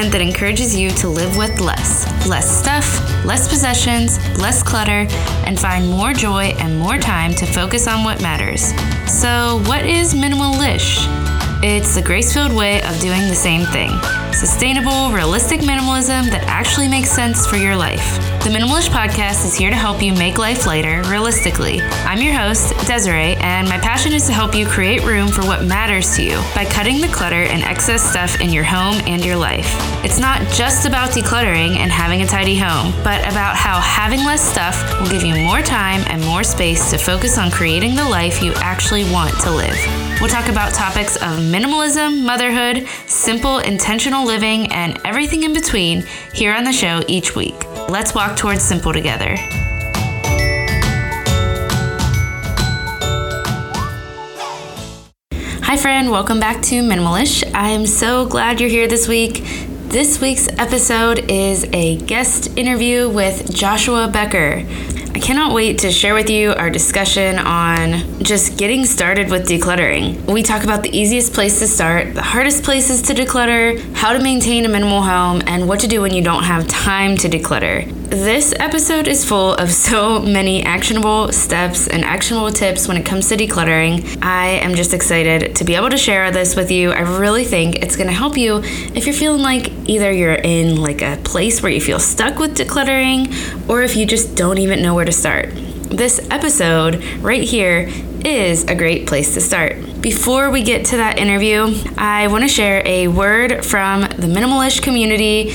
Movement that encourages you to live with less. Less stuff, less possessions, less clutter, and find more joy and more time to focus on what matters. So, what is minimalish? It's the grace filled way of doing the same thing. Sustainable, realistic minimalism that actually makes sense for your life. The Minimalish Podcast is here to help you make life lighter realistically. I'm your host, Desiree, and my passion is to help you create room for what matters to you by cutting the clutter and excess stuff in your home and your life. It's not just about decluttering and having a tidy home, but about how having less stuff will give you more time and more space to focus on creating the life you actually want to live. We'll talk about topics of minimalism, motherhood, simple, intentional living, and everything in between here on the show each week. Let's walk towards simple together. Hi, friend. Welcome back to Minimalish. I am so glad you're here this week. This week's episode is a guest interview with Joshua Becker. I cannot wait to share with you our discussion on just getting started with decluttering. We talk about the easiest place to start, the hardest places to declutter, how to maintain a minimal home, and what to do when you don't have time to declutter. This episode is full of so many actionable steps and actionable tips when it comes to decluttering. I am just excited to be able to share this with you. I really think it's going to help you if you're feeling like either you're in like a place where you feel stuck with decluttering or if you just don't even know where to start. This episode right here is a great place to start. Before we get to that interview, I want to share a word from the Minimalish community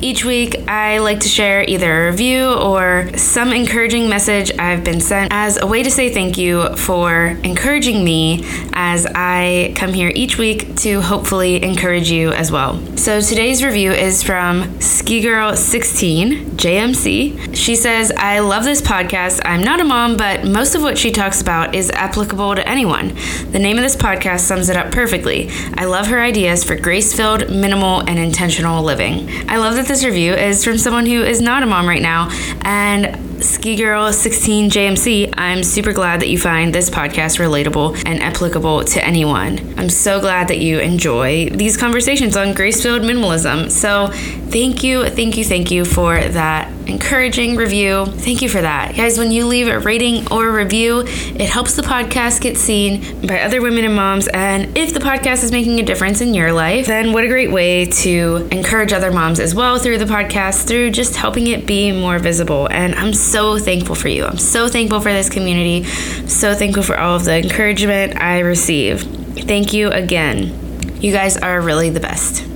each week, I like to share either a review or some encouraging message I've been sent as a way to say thank you for encouraging me as I come here each week to hopefully encourage you as well. So today's review is from Ski Girl 16 JMC. She says, I love this podcast. I'm not a mom, but most of what she talks about is applicable to anyone. The name of this podcast sums it up perfectly. I love her ideas for grace filled, minimal, and intentional living. I love that this review is from someone who is not a mom right now. And Ski Girl 16 JMC, I'm super glad that you find this podcast relatable and applicable to anyone. I'm so glad that you enjoy these conversations on grace filled minimalism. So, thank you, thank you, thank you for that encouraging review. Thank you for that. Guys, when you leave a rating or review, it helps the podcast get seen by other women and moms. And if the podcast is making a difference in your life, then what a great way to encourage other moms as well through the podcast, through just helping it be more visible. And I'm so thankful for you. I'm so thankful for this community. So thankful for all of the encouragement I receive. Thank you again. You guys are really the best.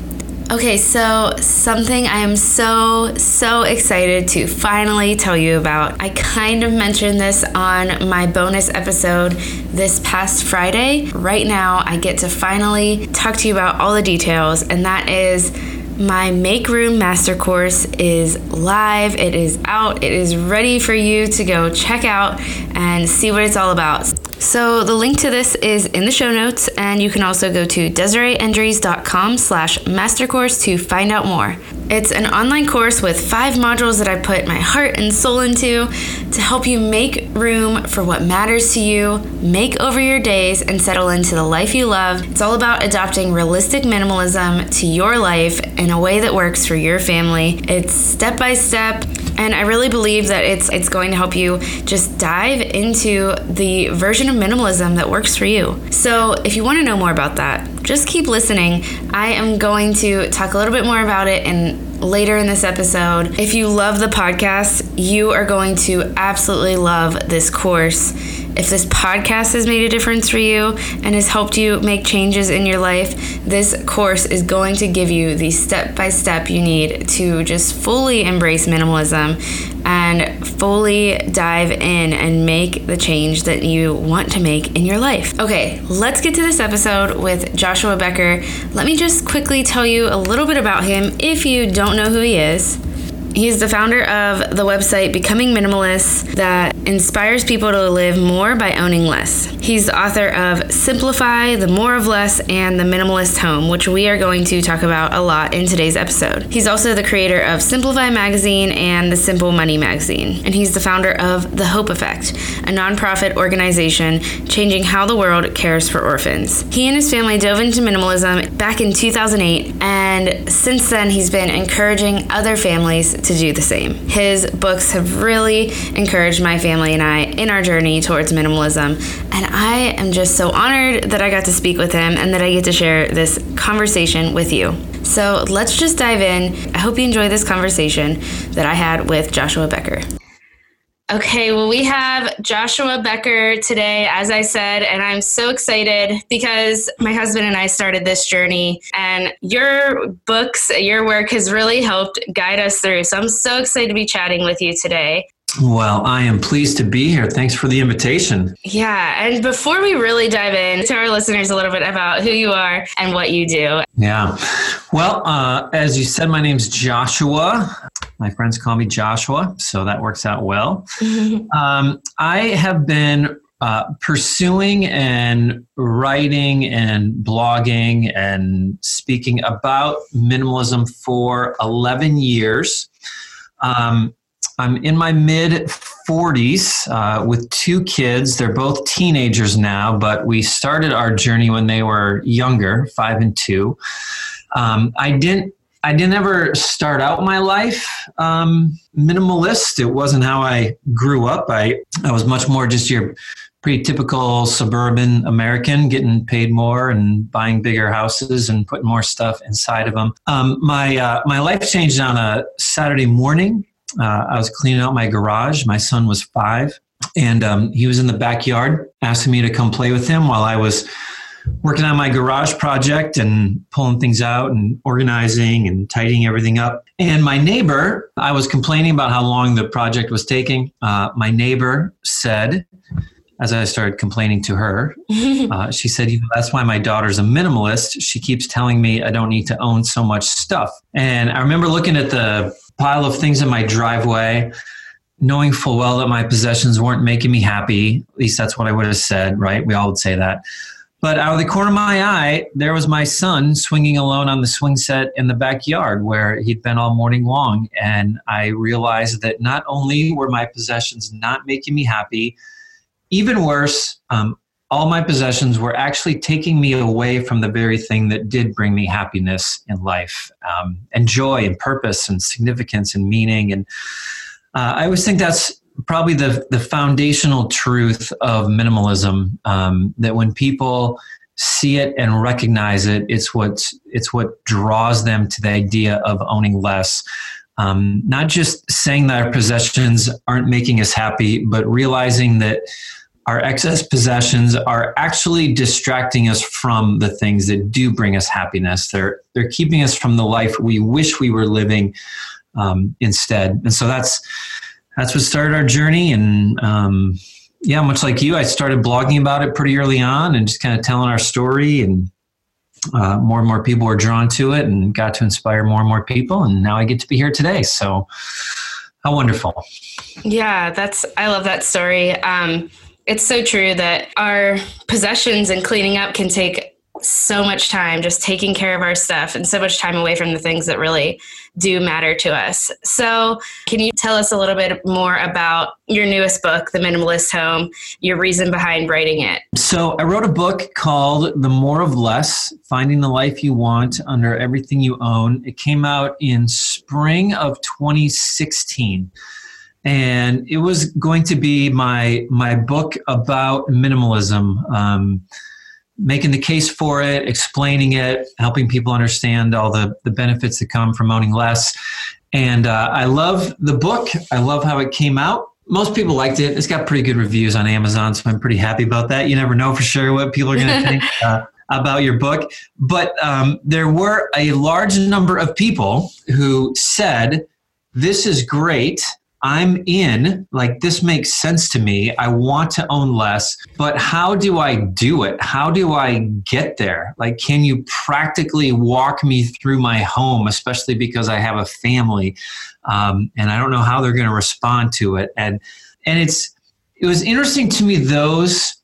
Okay, so something I am so, so excited to finally tell you about. I kind of mentioned this on my bonus episode this past Friday. Right now, I get to finally talk to you about all the details, and that is my Make Room Master Course is live, it is out, it is ready for you to go check out and see what it's all about. So the link to this is in the show notes, and you can also go to desireeendres.com slash mastercourse to find out more. It's an online course with five modules that I put my heart and soul into to help you make room for what matters to you, make over your days, and settle into the life you love. It's all about adopting realistic minimalism to your life in a way that works for your family. It's step by step and I really believe that it's it's going to help you just dive into the version of minimalism that works for you. So, if you want to know more about that, just keep listening. I am going to talk a little bit more about it in later in this episode. If you love the podcast, you are going to absolutely love this course. If this podcast has made a difference for you and has helped you make changes in your life, this course is going to give you the step by step you need to just fully embrace minimalism and fully dive in and make the change that you want to make in your life. Okay, let's get to this episode with Joshua Becker. Let me just quickly tell you a little bit about him if you don't know who he is. He's the founder of the website Becoming Minimalist that inspires people to live more by owning less. He's the author of Simplify, The More of Less, and The Minimalist Home, which we are going to talk about a lot in today's episode. He's also the creator of Simplify Magazine and the Simple Money Magazine, and he's the founder of The Hope Effect, a nonprofit organization changing how the world cares for orphans. He and his family dove into minimalism back in 2008, and since then, he's been encouraging other families to do the same. His books have really encouraged my family and I in our journey towards minimalism, and I am just so honored that I got to speak with him and that I get to share this conversation with you. So let's just dive in. I hope you enjoy this conversation that I had with Joshua Becker. Okay, well, we have Joshua Becker today, as I said, and I'm so excited because my husband and I started this journey, and your books, your work has really helped guide us through. So I'm so excited to be chatting with you today. Well, I am pleased to be here. Thanks for the invitation. Yeah. And before we really dive in, tell our listeners a little bit about who you are and what you do. Yeah. Well, uh, as you said, my name's Joshua. My friends call me Joshua, so that works out well. um, I have been uh, pursuing and writing and blogging and speaking about minimalism for 11 years. Um, I'm in my mid 40s uh, with two kids. They're both teenagers now, but we started our journey when they were younger, five and two. Um, I didn't. I didn't ever start out my life um, minimalist. It wasn't how I grew up. I I was much more just your pretty typical suburban American, getting paid more and buying bigger houses and putting more stuff inside of them. Um, my uh, my life changed on a Saturday morning uh, I was cleaning out my garage. My son was five, and um, he was in the backyard asking me to come play with him while I was working on my garage project and pulling things out and organizing and tidying everything up. And my neighbor, I was complaining about how long the project was taking. Uh, my neighbor said, as I started complaining to her, uh, she said, you know, that's why my daughter's a minimalist. She keeps telling me I don't need to own so much stuff. And I remember looking at the pile of things in my driveway, knowing full well that my possessions weren't making me happy. At least that's what I would have said, right? We all would say that. But out of the corner of my eye, there was my son swinging alone on the swing set in the backyard where he'd been all morning long. And I realized that not only were my possessions not making me happy, even worse, um, all my possessions were actually taking me away from the very thing that did bring me happiness in life um, and joy and purpose and significance and meaning. And uh, i always think that's probably the, the foundational truth of minimalism um, that when people see it and recognize it it's what it's what draws them to the idea of owning less. Um, not just saying that our possessions aren't making us happy but realizing that our excess possessions are actually distracting us from the things that do bring us happiness. They're they're keeping us from the life we wish we were living um, instead. And so that's that's what started our journey. And um, yeah, much like you, I started blogging about it pretty early on and just kind of telling our story and. Uh, more and more people were drawn to it and got to inspire more and more people and now i get to be here today so how wonderful yeah that's i love that story um, it's so true that our possessions and cleaning up can take so much time just taking care of our stuff and so much time away from the things that really do matter to us. So, can you tell us a little bit more about your newest book, The Minimalist Home, your reason behind writing it? So, I wrote a book called The More of Less Finding the Life You Want Under Everything You Own. It came out in spring of 2016 and it was going to be my my book about minimalism um, making the case for it explaining it helping people understand all the, the benefits that come from owning less. And uh, i love the book. I love how it came out. Most people liked it. It's got pretty good reviews on amazon so i'm pretty happy about that. You never know for sure what people are going to think uh, about your book. But um, there were a large number of people who said this is great I'm in, like, this makes sense to me. I want to own less, but how do I do it? How do I get there? Like, can you practically walk me through my home, especially because I have a family um, and I don't know how they're going to respond to it? And, and it's, it was interesting to me, those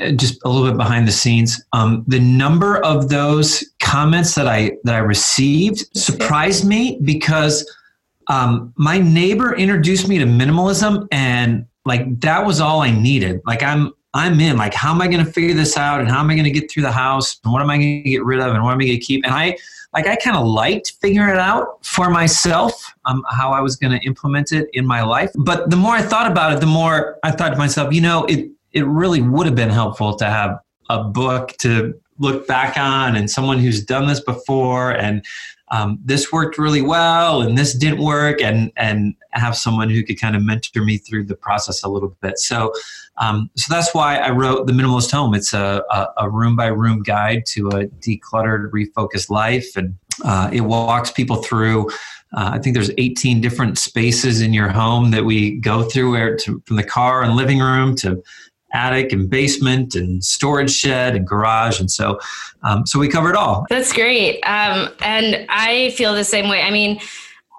uh, just a little bit behind the scenes um, the number of those comments that i that i received surprised me because um, my neighbor introduced me to minimalism and like that was all i needed. Like i'm i'm in. Like how am i going to figure this out? And how am i going to get through the house? And what am i going to get rid of? And what am i going to keep? And i like i kind of liked figuring it out for myself um, how i was going to implement it in my life. But the more i thought about it the more i thought to myself you know it it really would have been helpful to have a book to look back on and someone who's done this before and um, this worked really well and this didn't work and and have someone who could kind of mentor me through the process a little bit. So um, so that's why i wrote the minimalist home. It's a, a, room by room guide to a decluttered refocused life and uh, it walks people through uh, I think there's 18 different spaces in your home that we go through, where to, from the car and living room to attic and basement and storage shed and garage. And so um, so we cover it all. That's great. Um, and i feel the same way. I mean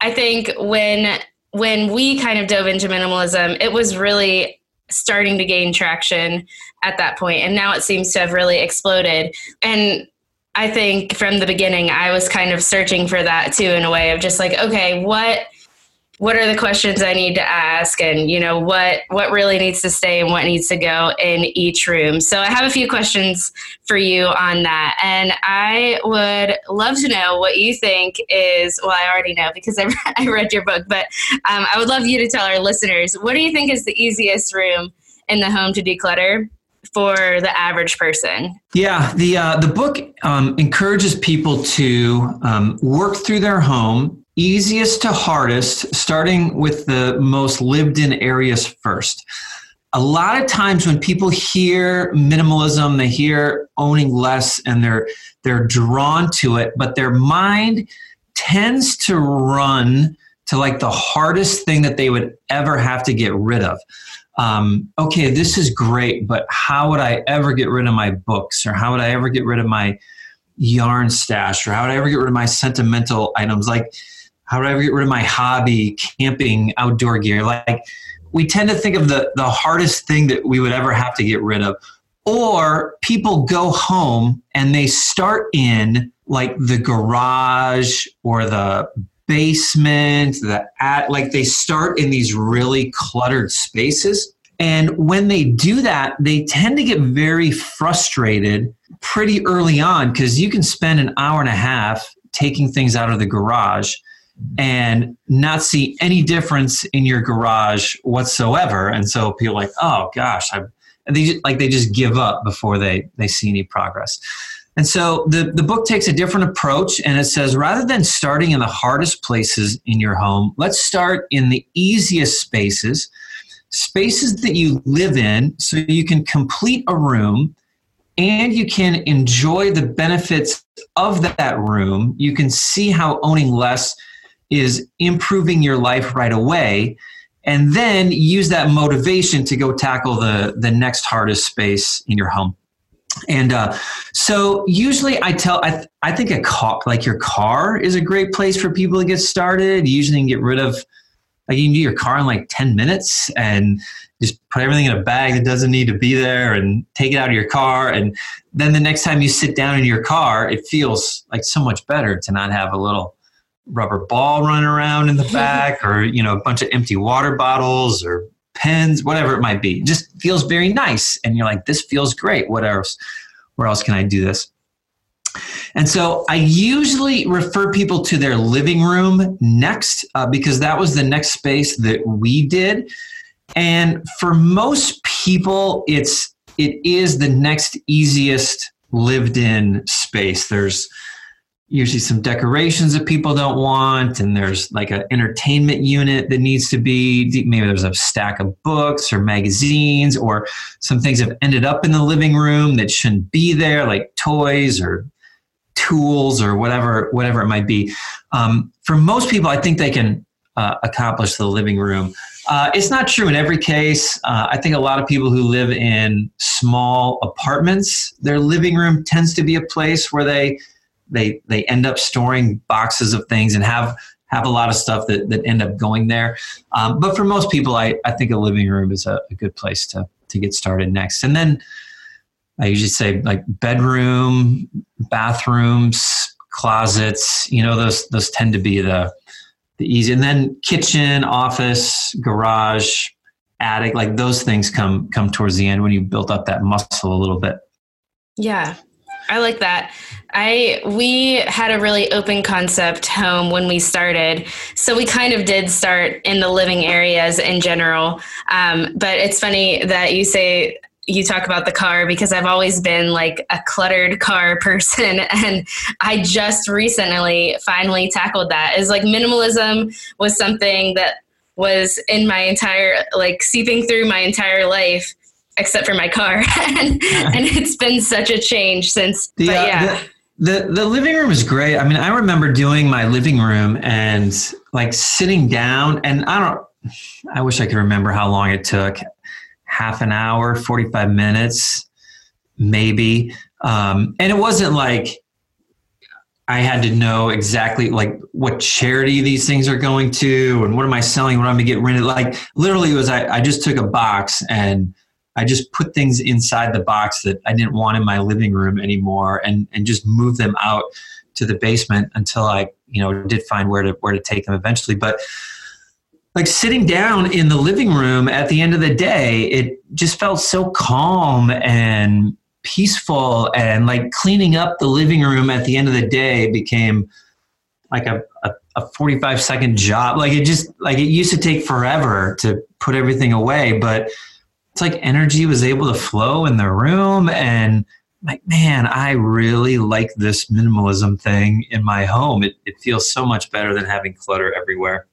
i think when when we kind of dove into minimalism it was really starting to gain traction at that point and now it seems to have really exploded. And i think from the beginning i was kind of searching for that too in a way of just like okay what what are the questions I need to ask and you know what what really needs to stay and what needs to go in each room. So I have a few questions for you on that and I would love to know what you think is well I already know because I, I read your book but um, I would love you to tell our listeners what do you think is the easiest room in the home to declutter for the average person? Yeah, the uh, the book um, encourages people to um, work through their home easiest to hardest, starting with the most lived in areas first. A lot of times when people hear minimalism, they hear owning less and they're they're drawn to it, but their mind tends to run to like the hardest thing that they would ever have to get rid of. Um, okay, this is great, but how would I ever get rid of my books or how would I ever get rid of my yarn stash or how would I ever get rid of my sentimental items? Like, how do I get rid of my hobby, camping, outdoor gear? Like we tend to think of the, the hardest thing that we would ever have to get rid of. Or people go home and they start in like the garage or the basement, the at like they start in these really cluttered spaces. And when they do that, they tend to get very frustrated pretty early on because you can spend an hour and a half taking things out of the garage and not see any difference in your garage whatsoever. And so people like, oh gosh, I, they like they just give up before they they see any progress. And so the, the book takes a different approach and it says rather than starting in the hardest places in your home, let's start in the easiest spaces, spaces that you live in so you can complete a room and you can enjoy the benefits of that room. You can see how owning less is improving your life right away and then use that motivation to go tackle the the next hardest space in your home. And uh, so usually i tell I, th- I think a car like your car is a great place for people to get started. You usually can get rid of like you can do your car in like 10 minutes and just put everything in a bag that doesn't need to be there and take it out of your car. And then the next time you sit down in your car it feels like so much better to not have a little rubber ball running around in the back or you know a bunch of empty water bottles or pens whatever it might be. It just feels very nice. And you're like this feels great. What else where else can i do this? And so i usually refer people to their living room next uh, because that was the next space that we did. And for most people it's it is the next easiest lived in space. There's usually some decorations that people don't want and there's like an entertainment unit that needs to be maybe there's a stack of books or magazines or some things have ended up in the living room that shouldn't be there like toys or tools or whatever whatever it might be um, for most people i think they can uh, accomplish the living room. Uh, it's not true in every case. Uh, I think a lot of people who live in small apartments, their living room tends to be a place where they they they end up storing boxes of things and have have a lot of stuff that, that end up going there. Um, but for most people, I, I think a living room is a, a good place to to get started next. And then I usually say like bedroom, bathrooms, closets. You know, those those tend to be the the easy. And then kitchen, office, garage, attic, like those things come come towards the end when you built up that muscle a little bit. Yeah. I like that. I we had a really open concept home when we started, so we kind of did start in the living areas in general. Um, but it's funny that you say you talk about the car because I've always been like a cluttered car person and I just recently finally tackled that. Is like minimalism was something that was in my entire like seeping through my entire life except for my car and, and it's been such a change since the, but uh, yeah the, the the living room is great. I mean, I remember doing my living room and like sitting down and I don't I wish I could remember how long it took half an hour, 45 minutes, maybe. Um, and it wasn't like I had to know exactly like what charity these things are going to and what am I selling, what I'm gonna get rid of. Like literally it was I, I just took a box and I just put things inside the box that I didn't want in my living room anymore and, and just moved them out to the basement until I, you know, did find where to where to take them eventually. But like sitting down in the living room at the end of the day, it just felt so calm and peaceful and like cleaning up the living room at the end of the day became like a, a, a 45 second job. Like it just like it used to take forever to put everything away, but it's like energy was able to flow in the room and like man i really like this minimalism thing in my home it, it feels so much better than having clutter everywhere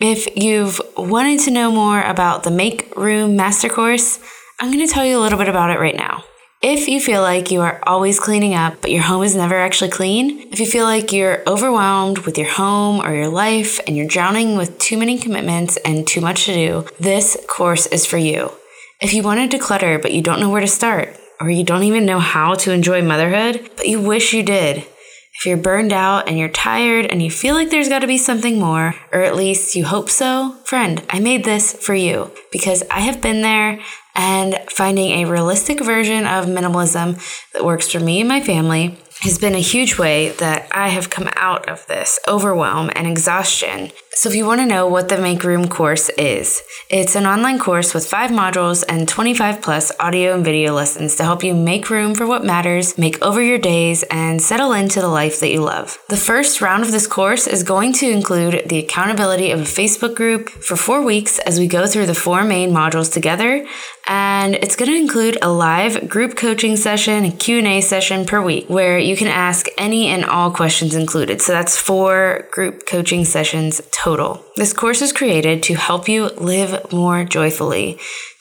if you've wanted to know more about the Make Room Master Course, I'm going to tell you a little bit about it right now. If you feel like you are always cleaning up, but your home is never actually clean, if you feel like you're overwhelmed with your home or your life and you're drowning with too many commitments and too much to do, this course is for you. If you want to declutter, but you don't know where to start, or you don't even know how to enjoy motherhood, but you wish you did, if you're burned out and you're tired and you feel like there's got to be something more, or at least you hope so, friend, I made this for you because I have been there and finding a realistic version of minimalism that works for me and my family has been a huge way that I have come out of this overwhelm and exhaustion so, if you want to know what the Make Room course is, it's an online course with five modules and 25 plus audio and video lessons to help you make room for what matters, make over your days, and settle into the life that you love. The first round of this course is going to include the accountability of a Facebook group for four weeks as we go through the four main modules together, and it's going to include a live group coaching session and Q&A session per week where you can ask any and all questions included. So that's four group coaching sessions total. This course is created to help you live more joyfully,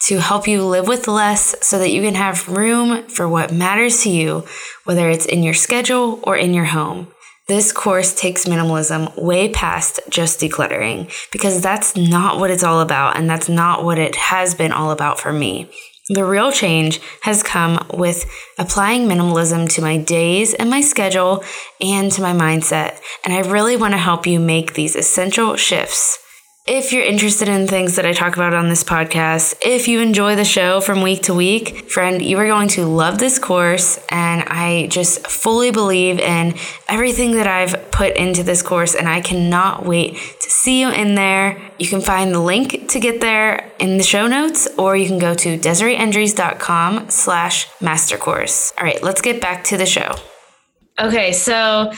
to help you live with less so that you can have room for what matters to you, whether it's in your schedule or in your home. This course takes minimalism way past just decluttering because that's not what it's all about, and that's not what it has been all about for me. The real change has come with applying minimalism to my days and my schedule and to my mindset. And I really want to help you make these essential shifts if you're interested in things that I talk about on this podcast, if you enjoy the show from week to week, friend, you are going to love this course. And I just fully believe in everything that I've put into this course. And I cannot wait to see you in there. You can find the link to get there in the show notes, or you can go to DesireeEndres.com slash mastercourse. All right, let's get back to the show. Okay, so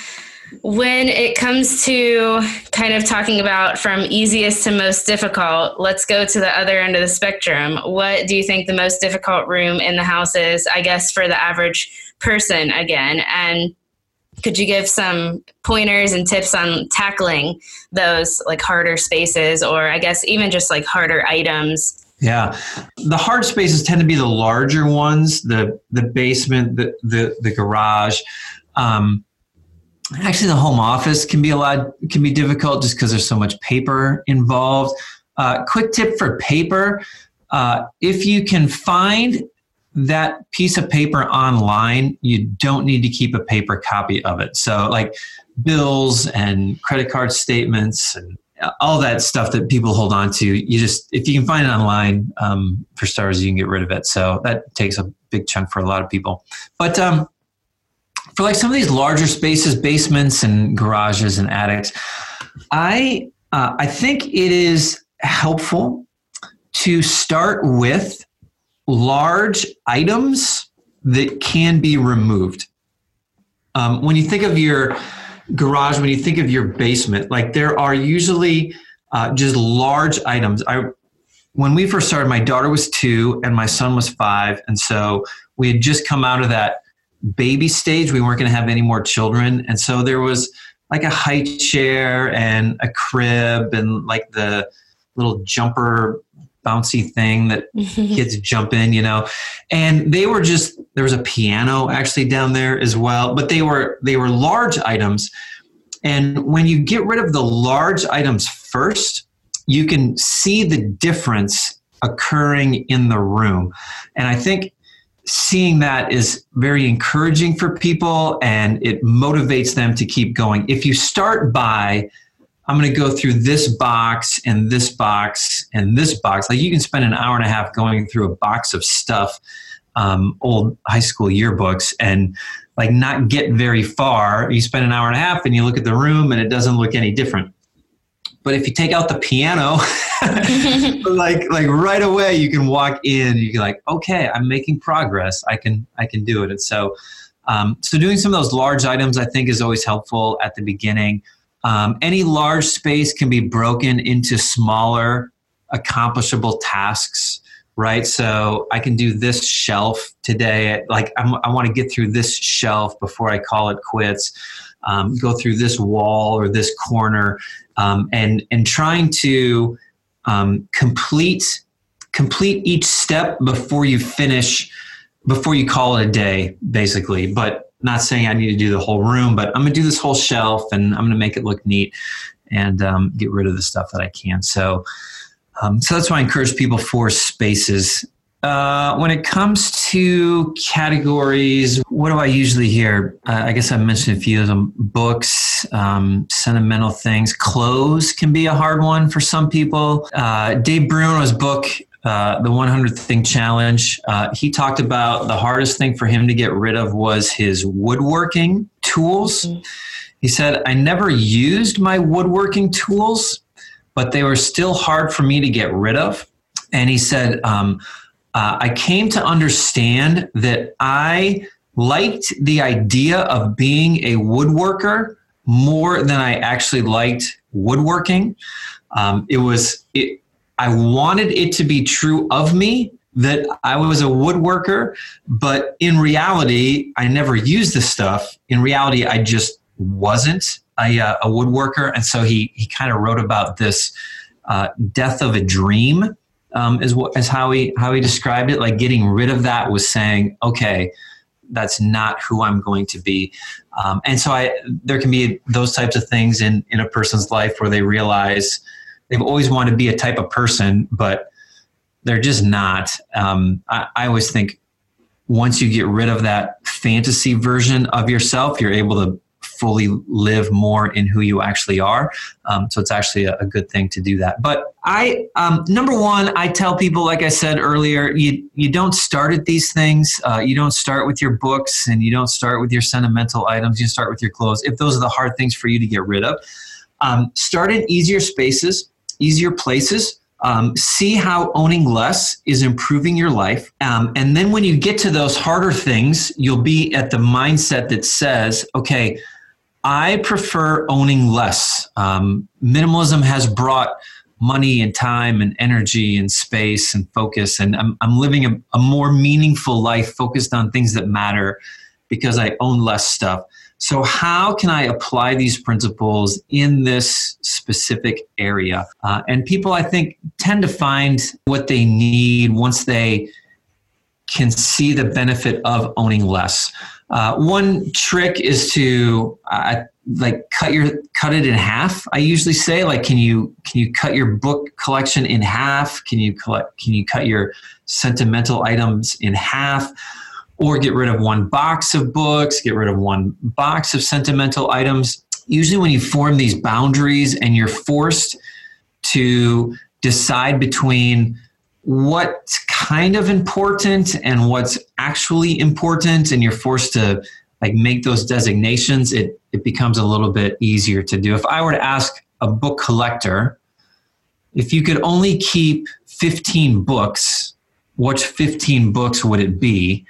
when it comes to kind of talking about from easiest to most difficult, let's go to the other end of the spectrum. What do you think the most difficult room in the house is, I guess, for the average person again? And could you give some pointers and tips on tackling those like harder spaces or I guess even just like harder items? Yeah. The hard spaces tend to be the larger ones, the the basement, the the, the garage. Um, actually the home office can be a lot can be difficult just because there's so much paper involved. Uh, quick tip for paper: uh, if you can find that piece of paper online, you don't need to keep a paper copy of it. So, like bills and credit card statements and all that stuff that people hold on to, you just, if you can find it online, um, for stars you can get rid of it. So, that takes a big chunk for a lot of people. But um, for like some of these larger spaces, basements and garages and attics, I, uh, I think it is helpful to start with large items that can be removed. Um, when you think of your garage, when you think of your basement, like there are usually uh, just large items. I when we first started, my daughter was two and my son was five, and so we had just come out of that baby stage. We weren't going to have any more children, and so there was like a high chair and a crib and like the little jumper bouncy thing that kids jump in, you know. And they were just there was a piano actually down there as well, but they were they were large items. And when you get rid of the large items first, you can see the difference occurring in the room. And I think seeing that is very encouraging for people and it motivates them to keep going. If you start by I'm going to go through this box and this box and this box. Like you can spend an hour and a half going through a box of stuff, um, old high school yearbooks, and like not get very far. You spend an hour and a half and you look at the room and it doesn't look any different. But if you take out the piano, like like right away you can walk in. You can like, okay, I'm making progress. I can I can do it. And so, um, so doing some of those large items I think is always helpful at the beginning. Um, any large space can be broken into smaller, accomplishable tasks, right? So I can do this shelf today. Like I'm, i want to get through this shelf before I call it quits. Um, go through this wall or this corner, um, and and trying to um, complete complete each step before you finish before you call it a day, basically. But not saying I need to do the whole room, but I'm gonna do this whole shelf and I'm gonna make it look neat and um, get rid of the stuff that I can. So, um, so that's why I encourage people for spaces. Uh, when it comes to categories, what do I usually hear? Uh, I guess I mentioned a few of them. Books, um, sentimental things, clothes can be a hard one for some people. Uh, Dave Bruno's book uh, the 100 thing challenge uh, he talked about the hardest thing for him to get rid of was his woodworking tools mm-hmm. he said i never used my woodworking tools but they were still hard for me to get rid of. And he said um, uh, i came to understand that i liked the idea of being a woodworker more than i actually liked woodworking. Um, it was it, I wanted it to be true of me that I was a woodworker, but in reality, I never used the stuff. In reality, I just wasn't a, uh, a woodworker. And so he, he kind of wrote about this uh, death of a dream, um, is, what, is how, he, how he described it. Like getting rid of that was saying, okay, that's not who I'm going to be. Um, and so I, there can be those types of things in, in a person's life where they realize, they've always wanted to be a type of person, but they're just not. Um, I, I always think once you get rid of that fantasy version of yourself, you're able to fully live more in who you actually are. Um, so it's actually a, a, good thing to do that. But I, um, number one, I tell people, like I said earlier, you you don't start at these things. Uh, you don't start with your books, and you don't start with your sentimental items. You start with your clothes. If those are the hard things for you to get rid of, um, start in easier spaces easier places. Um, see how owning less is improving your life. Um, and then when you get to those harder things, you'll be at the mindset that says, okay, I prefer owning less. Um, minimalism has brought money and time and energy and space and focus, and I'm, I'm living a, a more meaningful life focused on things that matter because I own less stuff. So, how can I apply these principles in this specific area? Uh, and people, I think, tend to find what they need once they can see the benefit of owning less. Uh, one trick is to, uh, like cut your cut it in half i usually say. Like can you can you cut your book collection in half? Can you collect can you cut your sentimental items in half? Or get rid of one box of books get rid of one box of sentimental items. Usually when you form these boundaries and you're forced to decide between what's kind of important and what's actually important and you're forced to like make those designations it it becomes a little bit easier to do. If i were to ask a book collector if you could only keep 15 books which 15 books would it be?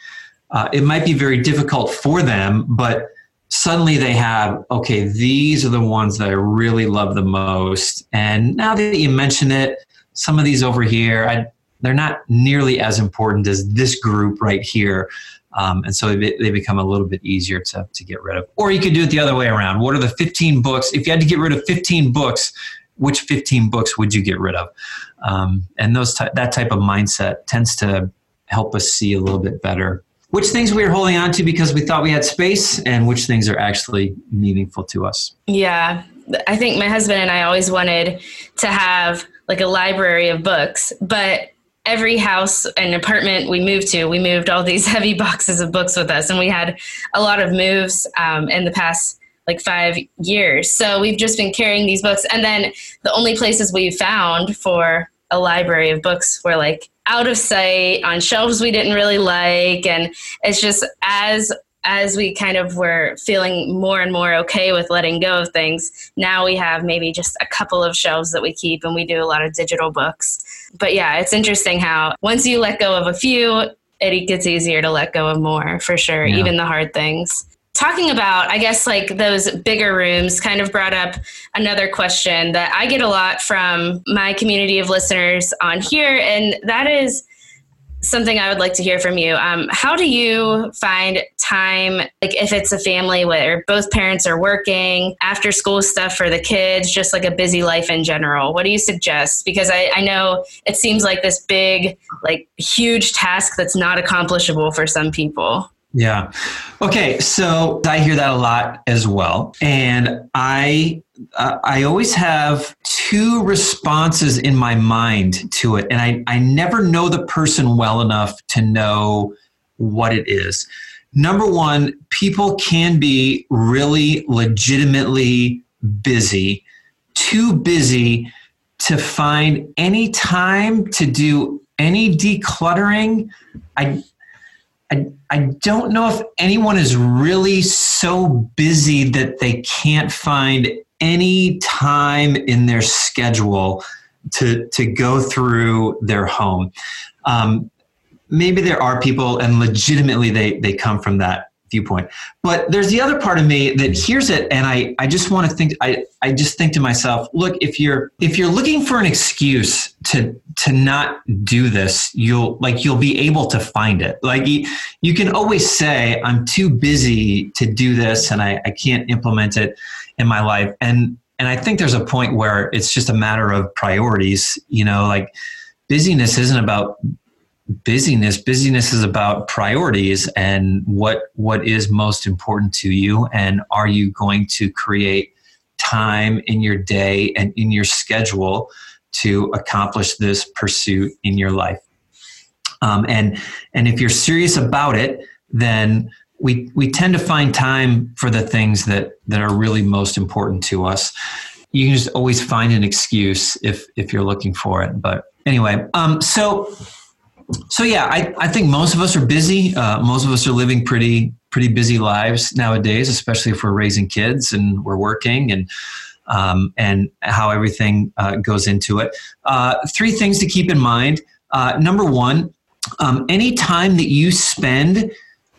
Uh, it might be very difficult for them but suddenly they have okay these are the ones that i really love the most. And now that you mention it some of these over here I, they're not nearly as important as this group right here. Um, and so they, become a little bit easier to, to get rid of. Or you could do it the other way around. What are the 15 books? If you had to get rid of 15 books which 15 books would you get rid of? Um, and those that type of mindset tends to help us see a little bit better which things we are holding on to because we thought we had space and which things are actually meaningful to us. Yeah. I think my husband and I always wanted to have like a library of books, but every house and apartment we moved to, we moved all these heavy boxes of books with us, and we had a lot of moves um, in the past like five years. So we've just been carrying these books, and then the only places we found for a library of books were like out of sight on shelves we didn't really like and it's just as as we kind of were feeling more and more okay with letting go of things now we have maybe just a couple of shelves that we keep and we do a lot of digital books but yeah it's interesting how once you let go of a few it gets easier to let go of more for sure yeah. even the hard things talking about, I guess, like those bigger rooms kind of brought up another question that I get a lot from my community of listeners on here. And that is something I would like to hear from you. Um, how do you find time, like if it's a family where both parents are working, after school stuff for the kids, just like a busy life in general? What do you suggest? Because I, I know it seems like this big, like huge task that's not accomplishable for some people. Yeah. Okay. So I hear that a lot as well, and I uh, I always have two responses in my mind to it, and I I never know the person well enough to know what it is. Number one, people can be really legitimately busy, too busy to find any time to do any decluttering. I I, I don't know if anyone is really so busy that they can't find any time in their schedule to, to go through their home. Um, maybe there are people, and legitimately they, they come from that viewpoint. But there's the other part of me that hears it and I, I just want to think I, I just think to myself, look, if you're if you're looking for an excuse to to not do this, you'll like you'll be able to find it. Like you, can always say, I'm too busy to do this and I, I can't implement it in my life. And and I think there's a point where it's just a matter of priorities, you know, like busyness isn't about busyness. Busyness is about priorities and what what is most important to you. And are you going to create time in your day and in your schedule to accomplish this pursuit in your life? Um, and and if you're serious about it then we we tend to find time for the things that that are really most important to us you can just always find an excuse if if you're looking for it but anyway um, so so yeah, I, I think most of us are busy. Uh, most of us are living pretty pretty busy lives nowadays, especially if we're raising kids and we're working and um, and how everything uh, goes into it. Uh, three things to keep in mind. Uh, number one, um, any time that you spend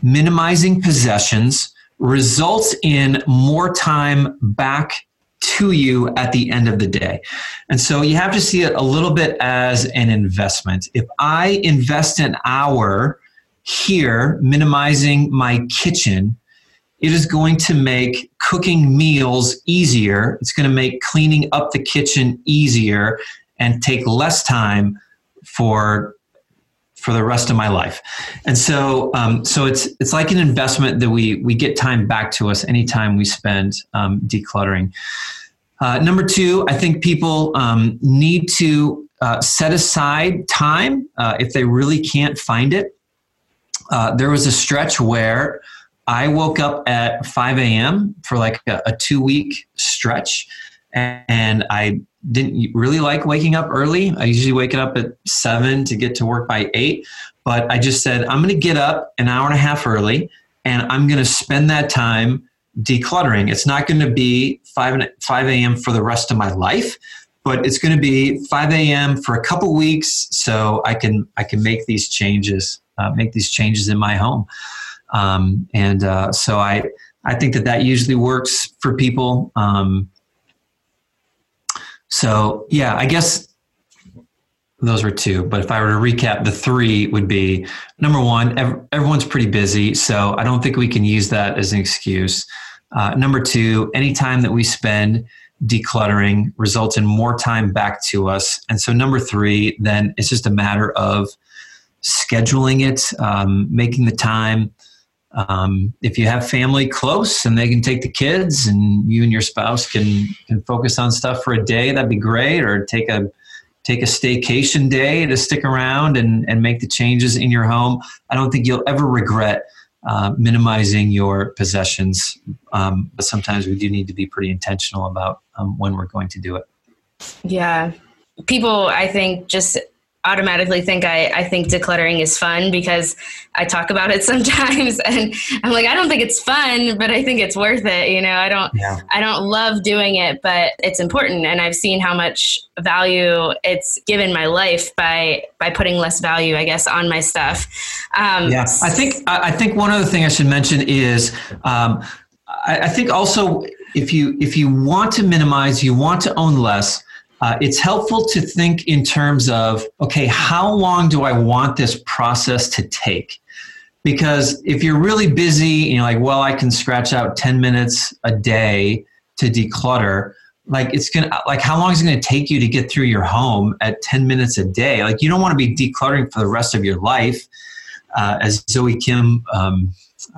minimizing possessions results in more time back to you at the end of the day. And so you have to see it a little bit as an investment. If I invest an hour here minimizing my kitchen, it is going to make cooking meals easier. It's going to make cleaning up the kitchen easier and take less time for for the rest of my life. And so, um, so it's it's like an investment that we we get time back to us anytime we spend um, decluttering. Uh, number two, I think people um, need to uh, set aside time uh, if they really can't find it. Uh, there was a stretch where I woke up at 5 a.m. for like a, a two week stretch, and I didn't really like waking up early. I usually wake up at seven to get to work by eight. But I just said, I'm going to get up an hour and a half early and I'm going to spend that time decluttering. It's not going to be 5, 5 a.m. for the rest of my life, but it's going to be 5 a.m. for a couple weeks so I can, I can make these changes, uh, make these changes in my home. Um, and uh, so I, I think that that usually works for people. Um, so yeah, I guess those were two. But if I were to recap, the three would be number one, ev- everyone's pretty busy, so I don't think we can use that as an excuse. Uh, number two, any time that we spend decluttering results in more time back to us. And so number three, then it's just a matter of scheduling it, um, making the time. Um, if you have family close and they can take the kids and you and your spouse can can focus on stuff for a day, that'd be great. Or take a take a staycation day to stick around and, and make the changes in your home. I don't think you'll ever regret uh, minimizing your possessions, um, but sometimes we do need to be pretty intentional about um, when we're going to do it. Yeah. People, I think, just automatically think I, I think decluttering is fun because I talk about it sometimes and I'm like I don't think it's fun but I think it's worth it you know I don't yeah. I don't love doing it but it's important and I've seen how much value it's given my life by by putting less value I guess on my stuff um, yeah I think I think one other thing I should mention is um, I, I think also if you if you want to minimize you want to own less uh, it's helpful to think in terms of okay, how long do I want this process to take? Because if you're really busy and you're like, well, I can scratch out 10 minutes a day to declutter, like it's gonna like how long is it gonna take you to get through your home at 10 minutes a day? Like you don't want to be decluttering for the rest of your life. Uh, as Zoe Kim um,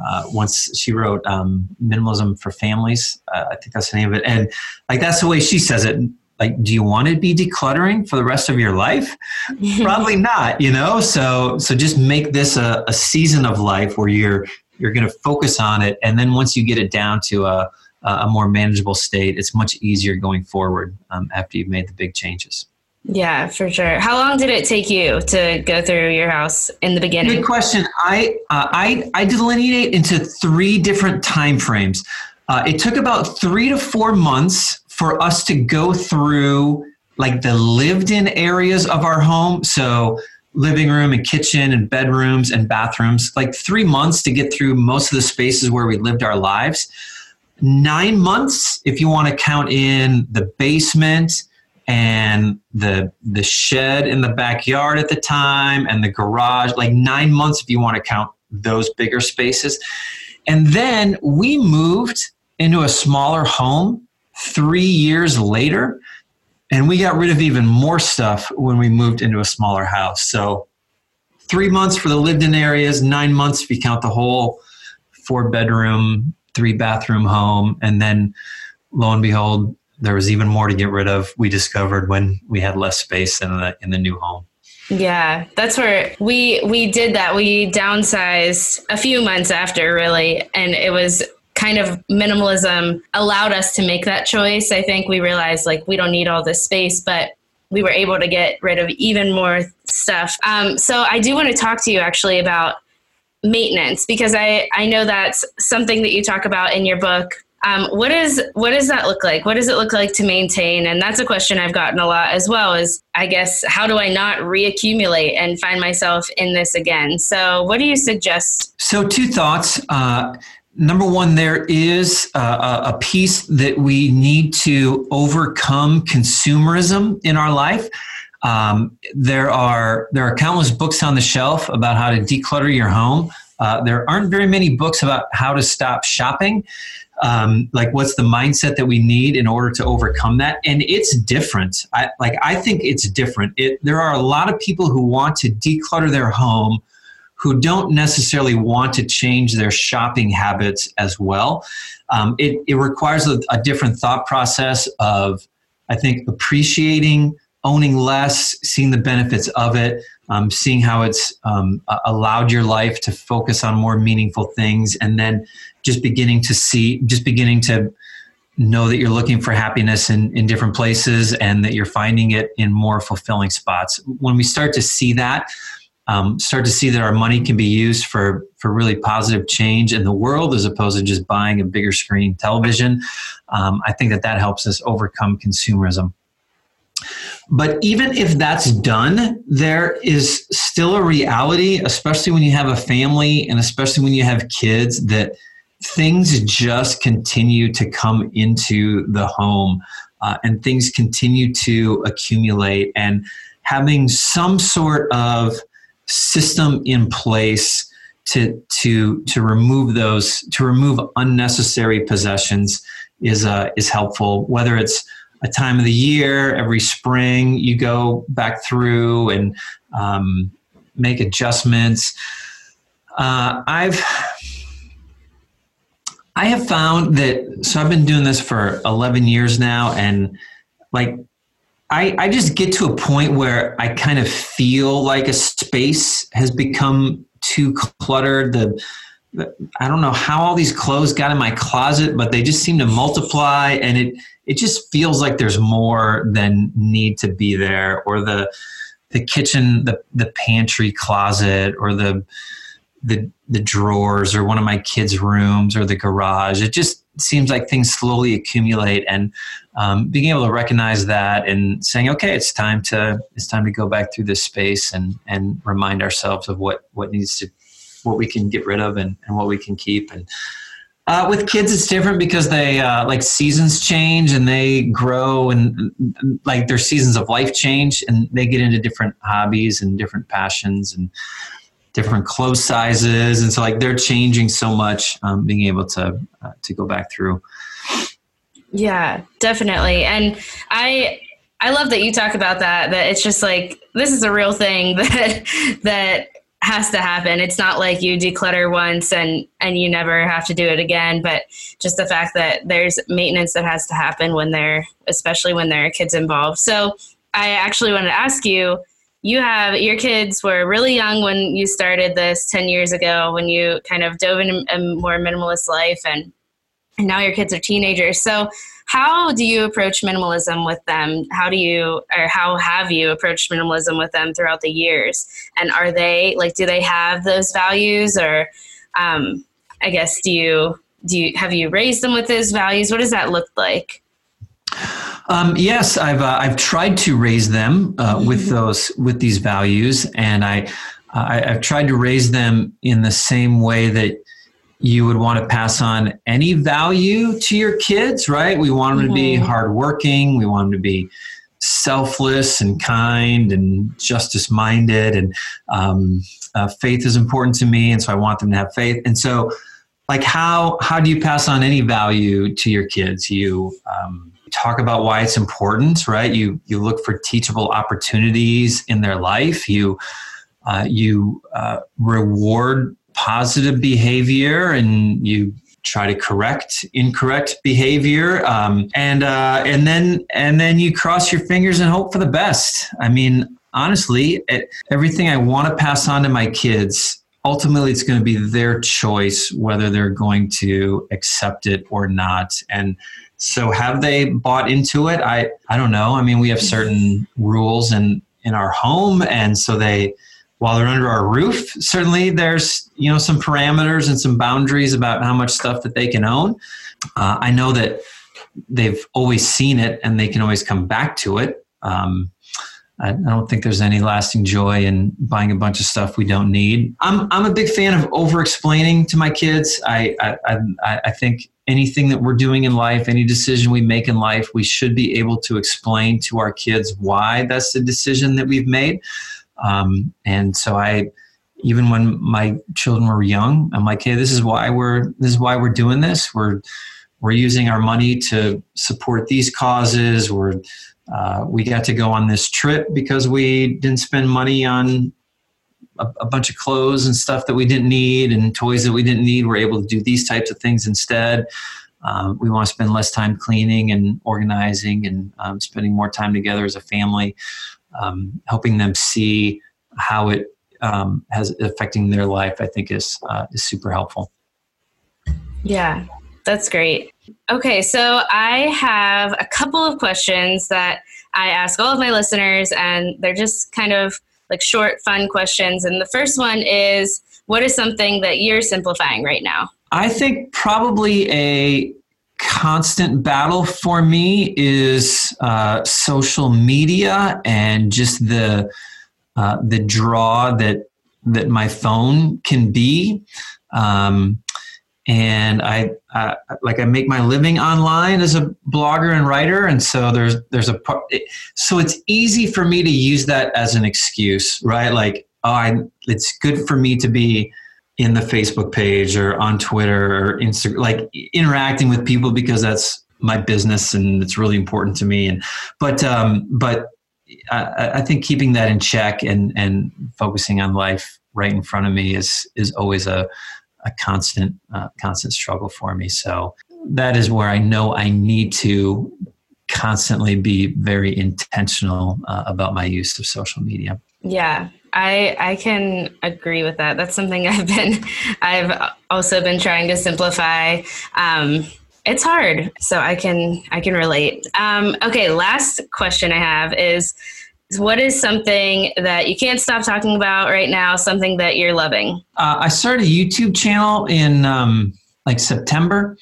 uh, once she wrote um, minimalism for families uh, i think that's the name of it and like that's the way she says it like do you want to be decluttering for the rest of your life probably not you know so so just make this a, a season of life where you're you're going to focus on it and then once you get it down to a a more manageable state it's much easier going forward um, after you've made the big changes yeah, for sure. How long did it take you to go through your house in the beginning? Good question. I uh, I I delineate into three different time frames. Uh, it took about three to four months for us to go through like the lived in areas of our home. So, living room and kitchen and bedrooms and bathrooms, like three months to get through most of the spaces where we lived our lives. Nine months if you want to count in the basement and the the shed in the backyard at the time and the garage like 9 months if you want to count those bigger spaces and then we moved into a smaller home three years later. And we got rid of even more stuff when we moved into a smaller house. So, three months for the lived in areas, nine months if you count the whole four bedroom, three bathroom home. And then, lo and behold, there was even more to get rid of. We discovered when we had less space in the in the new home. Yeah, that's where we we did that. We downsized a few months after, really, and it was kind of minimalism allowed us to make that choice. I think we realized like we don't need all this space, but we were able to get rid of even more stuff. Um, so I do want to talk to you actually about maintenance because I, I know that's something that you talk about in your book. Um, what is what does that look like? What does it look like to maintain? And that's a question I've gotten a lot as well. Is I guess how do I not reaccumulate and find myself in this again? So what do you suggest? So two thoughts. Uh, Number one, there is a, a piece that we need to overcome consumerism in our life. Um, there are there are countless books on the shelf about how to declutter your home. Uh, there aren't very many books about how to stop shopping. um, like what's the mindset that we need in order to overcome that and it's different I, like i think it's different it, there are a lot of people who want to declutter their home who don't necessarily want to change their shopping habits as well um, it, it requires a, a different thought process of i think appreciating owning less seeing the benefits of it um, seeing how it's um, allowed your life to focus on more meaningful things, and then just beginning to see, just beginning to know that you're looking for happiness in, in different places and that you're finding it in more fulfilling spots. When we start to see that, um, start to see that our money can be used for for really positive change in the world as opposed to just buying a bigger screen television. Um, I think that that helps us overcome consumerism. But even if that's done, there is still a reality, especially when you have a family and especially when you have kids, that things just continue to come into the home uh, and things continue to accumulate. And having some sort of system in place to to to remove those to remove unnecessary possessions is uh, is helpful. Whether it's a time of the year every spring you go back through and um, make adjustments uh, i've i have found that so i've been doing this for 11 years now and like I, I just get to a point where I kind of feel like a space has become too cluttered. The I don't know how all these clothes got in my closet, but they just seem to multiply, and it it just feels like there's more than need to be there, or the the kitchen, the the pantry closet, or the the the drawers, or one of my kids' rooms, or the garage. It just seems like things slowly accumulate, and um, being able to recognize that and saying, okay, it's time to it's time to go back through this space and and remind ourselves of what what needs to what we can get rid of and, and what we can keep. And uh, with kids it's different because they uh, like seasons change and they grow and like their seasons of life change and they get into different hobbies and different passions and different clothes sizes and so like they're changing so much um, being able to uh, to go back through yeah definitely and i i love that you talk about that that it's just like this is a real thing that that has to happen. It's not like you declutter once and and you never have to do it again, but just the fact that there's maintenance that has to happen when they're especially when there are kids involved. So, I actually wanted to ask you you have your kids were really young when you started this 10 years ago when you kind of dove into a more minimalist life and and now your kids are teenagers. So, how do you approach minimalism with them? How do you, or how have you approached minimalism with them throughout the years? And are they like, do they have those values, or um, I guess do you do you have you raised them with those values? What does that look like? Um, yes, I've uh, I've tried to raise them uh, with mm-hmm. those with these values, and I, I I've tried to raise them in the same way that you would want to pass on any value to your kids, right? We want them mm-hmm. to be mm-hmm. hardworking. We want them to be selfless and kind and justice minded. And um, uh, faith is important to me, and so I want them to have faith. And so, like, how how do you pass on any value to your kids? You um, talk about why it's important, right? You you look for teachable opportunities in their life. You uh, you uh, reward positive behavior and you try to correct incorrect behavior um, and uh, and then and then you cross your fingers and hope for the best i mean honestly it, everything i want to pass on to my kids ultimately it's going to be their choice whether they're going to accept it or not and so have they bought into it i i don't know i mean we have certain rules in in our home and so they while they're under our roof, certainly there's you know some parameters and some boundaries about how much stuff that they can own. Uh, I know that they've always seen it and they can always come back to it. Um, I, don't think there's any lasting joy in buying a bunch of stuff we don't need. I'm I'm a big fan of over explaining to my kids. I, I I I think anything that we're doing in life, any decision we make in life, we should be able to explain to our kids why that's the decision that we've made. Um, and so I, even when my children were young, I'm like, hey, this is why we're this is why we're doing this. We're we're using our money to support these causes. We're uh, we got to go on this trip because we didn't spend money on a, a, bunch of clothes and stuff that we didn't need and toys that we didn't need. We're able to do these types of things instead. Um, we want to spend less time cleaning and organizing and um, spending more time together as a family, um, helping them see how it um, has affecting their life. I think is uh, is super helpful. Yeah, that's great. Okay, so I have a couple of questions that I ask all of my listeners, and they're just kind of like short, fun questions. And the first one is what is something that you're simplifying right now? I think probably a constant battle for me is uh, social media and just the uh, the draw that that my phone can be. Um, and I, like I make my living online as a blogger and writer, and so there's there's a so it's easy for me to use that as an excuse, right? Like, oh, I it's good for me to be in the Facebook page or on Twitter or Instagram, like interacting with people because that's my business and it's really important to me. And but um, but I, I think keeping that in check and and focusing on life right in front of me is is always a a constant uh, constant struggle for me. So that is where I know I need to constantly be very intentional uh, about my use of social media. Yeah, I I can agree with that. That's something I've been I've also been trying to simplify. Um, it's hard, so I can I can relate. Um, okay, last question I have is what is something that you can't stop talking about right now? Something that you're loving? Uh, I started a YouTube channel in um, like September,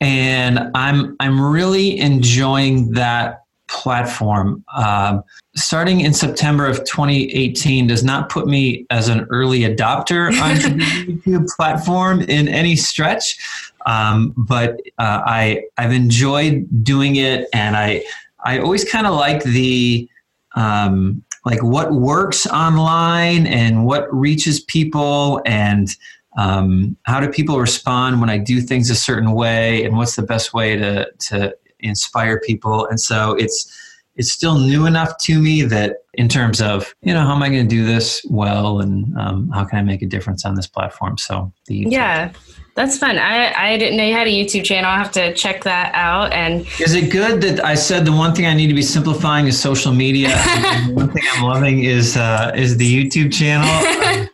and I'm I'm really enjoying that platform. Um, starting in September of 2018 does not put me as an early adopter on the YouTube platform in any stretch, um, but uh, I I've enjoyed doing it, and I I always kind of like the um, like what works online and what reaches people and um, how do people respond when I do things a certain way and what's the best way to to inspire people. And so it's it's still new enough to me that in terms of you know how am I going to do this well and um, how can I make a difference on this platform? So the yeah that's fun. I, I didn't know you had a YouTube channel. I'll have to check that out. And is it good that I said the one thing I need to be simplifying is social media? the one thing I'm loving is uh, is the YouTube channel.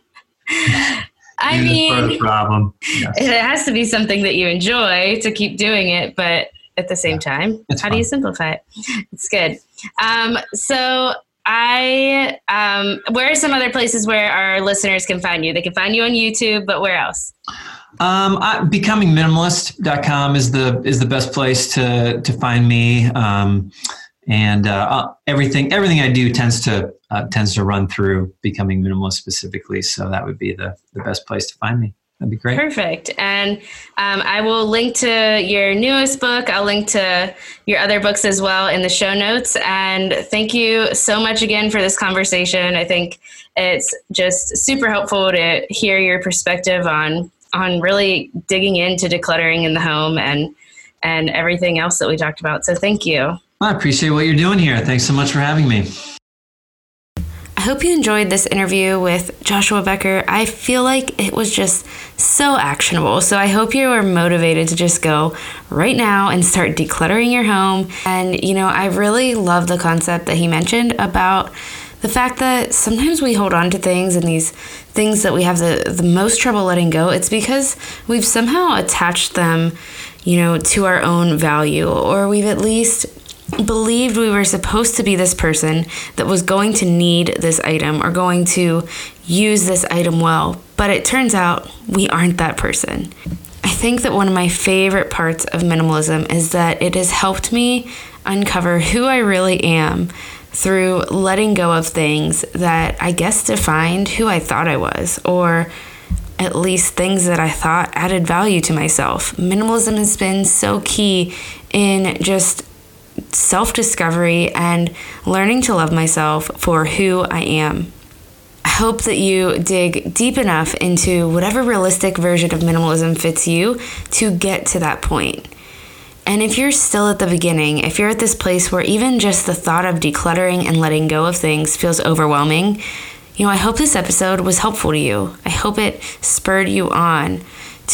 I mean, problem. Yes. It has to be something that you enjoy to keep doing it, but at the same yeah, time, how fun. do you simplify it? It's good. Um, so I, um, where are some other places where our listeners can find you? They can find you on YouTube, but where else? Um, I, becomingminimalist.com is the is the best place to to find me. Um, and uh, everything everything I do tends to uh, tends to run through becoming minimalist specifically. So that would be the the best place to find me. That'd be great. Perfect. And um, I will link to your newest book. I'll link to your other books as well in the show notes. And thank you so much again for this conversation. I think it's just super helpful to hear your perspective on on really digging into decluttering in the home and and everything else that we talked about. So thank you. I appreciate what you're doing here. Thanks so much for having me. I hope you enjoyed this interview with Joshua Becker. I feel like it was just so actionable. So I hope you are motivated to just go right now and start decluttering your home. And, you know, I really love the concept that he mentioned about the fact that sometimes we hold on to things and these things that we have the, the most trouble letting go, it's because we've somehow attached them, you know, to our own value, or we've at least believed we were supposed to be this person that was going to need this item or going to use this item well, but it turns out we aren't that person. I think that one of my favorite parts of minimalism is that it has helped me uncover who I really am through letting go of things that I guess defined who I thought I was, or at least things that I thought added value to myself. Minimalism has been so key in just self discovery and learning to love myself for who I am. I hope that you dig deep enough into whatever realistic version of minimalism fits you to get to that point. And if you're still at the beginning, if you're at this place where even just the thought of decluttering and letting go of things feels overwhelming, you know, I hope this episode was helpful to you. I hope it spurred you on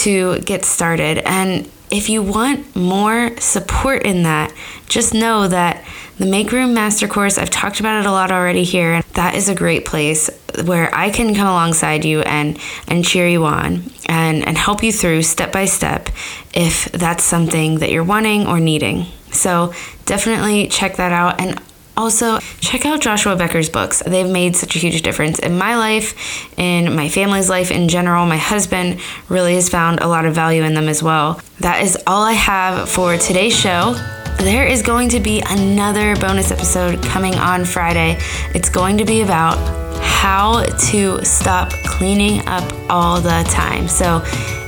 to get started. And if you want more support in that, just know that the Make Room Master Course, I've talked about it a lot already here, that is a great place where I can come alongside you and, and cheer you on and, and help you through step by step if that's something that you're wanting or needing. So definitely check that out. And also, check out Joshua Becker's books. They've made such a huge difference in my life, in my family's life in general. My husband really has found a lot of value in them as well. That is all I have for today's show. There is going to be another bonus episode coming on Friday. It's going to be about how to stop cleaning up all the time. So,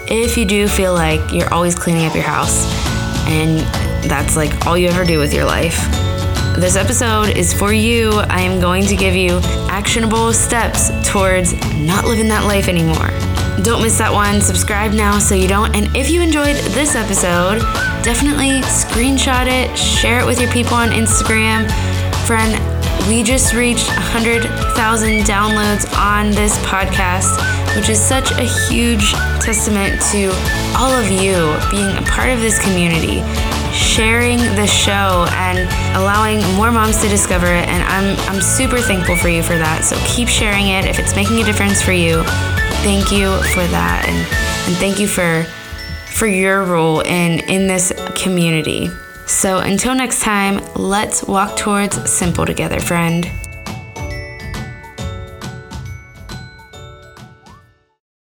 if you do feel like you're always cleaning up your house and that's like all you ever do with your life, this episode is for you. I am going to give you actionable steps towards not living that life anymore. Don't miss that one. Subscribe now so you don't. And if you enjoyed this episode, definitely screenshot it, share it with your people on Instagram. Friend, we just reached 100,000 downloads on this podcast, which is such a huge testament to all of you being a part of this community sharing the show and allowing more moms to discover it. And I'm, I'm super thankful for you for that. So keep sharing it if it's making a difference for you. Thank you for that. And, and thank you for, for your role in, in this community. So until next time, let's walk towards simple together, friend.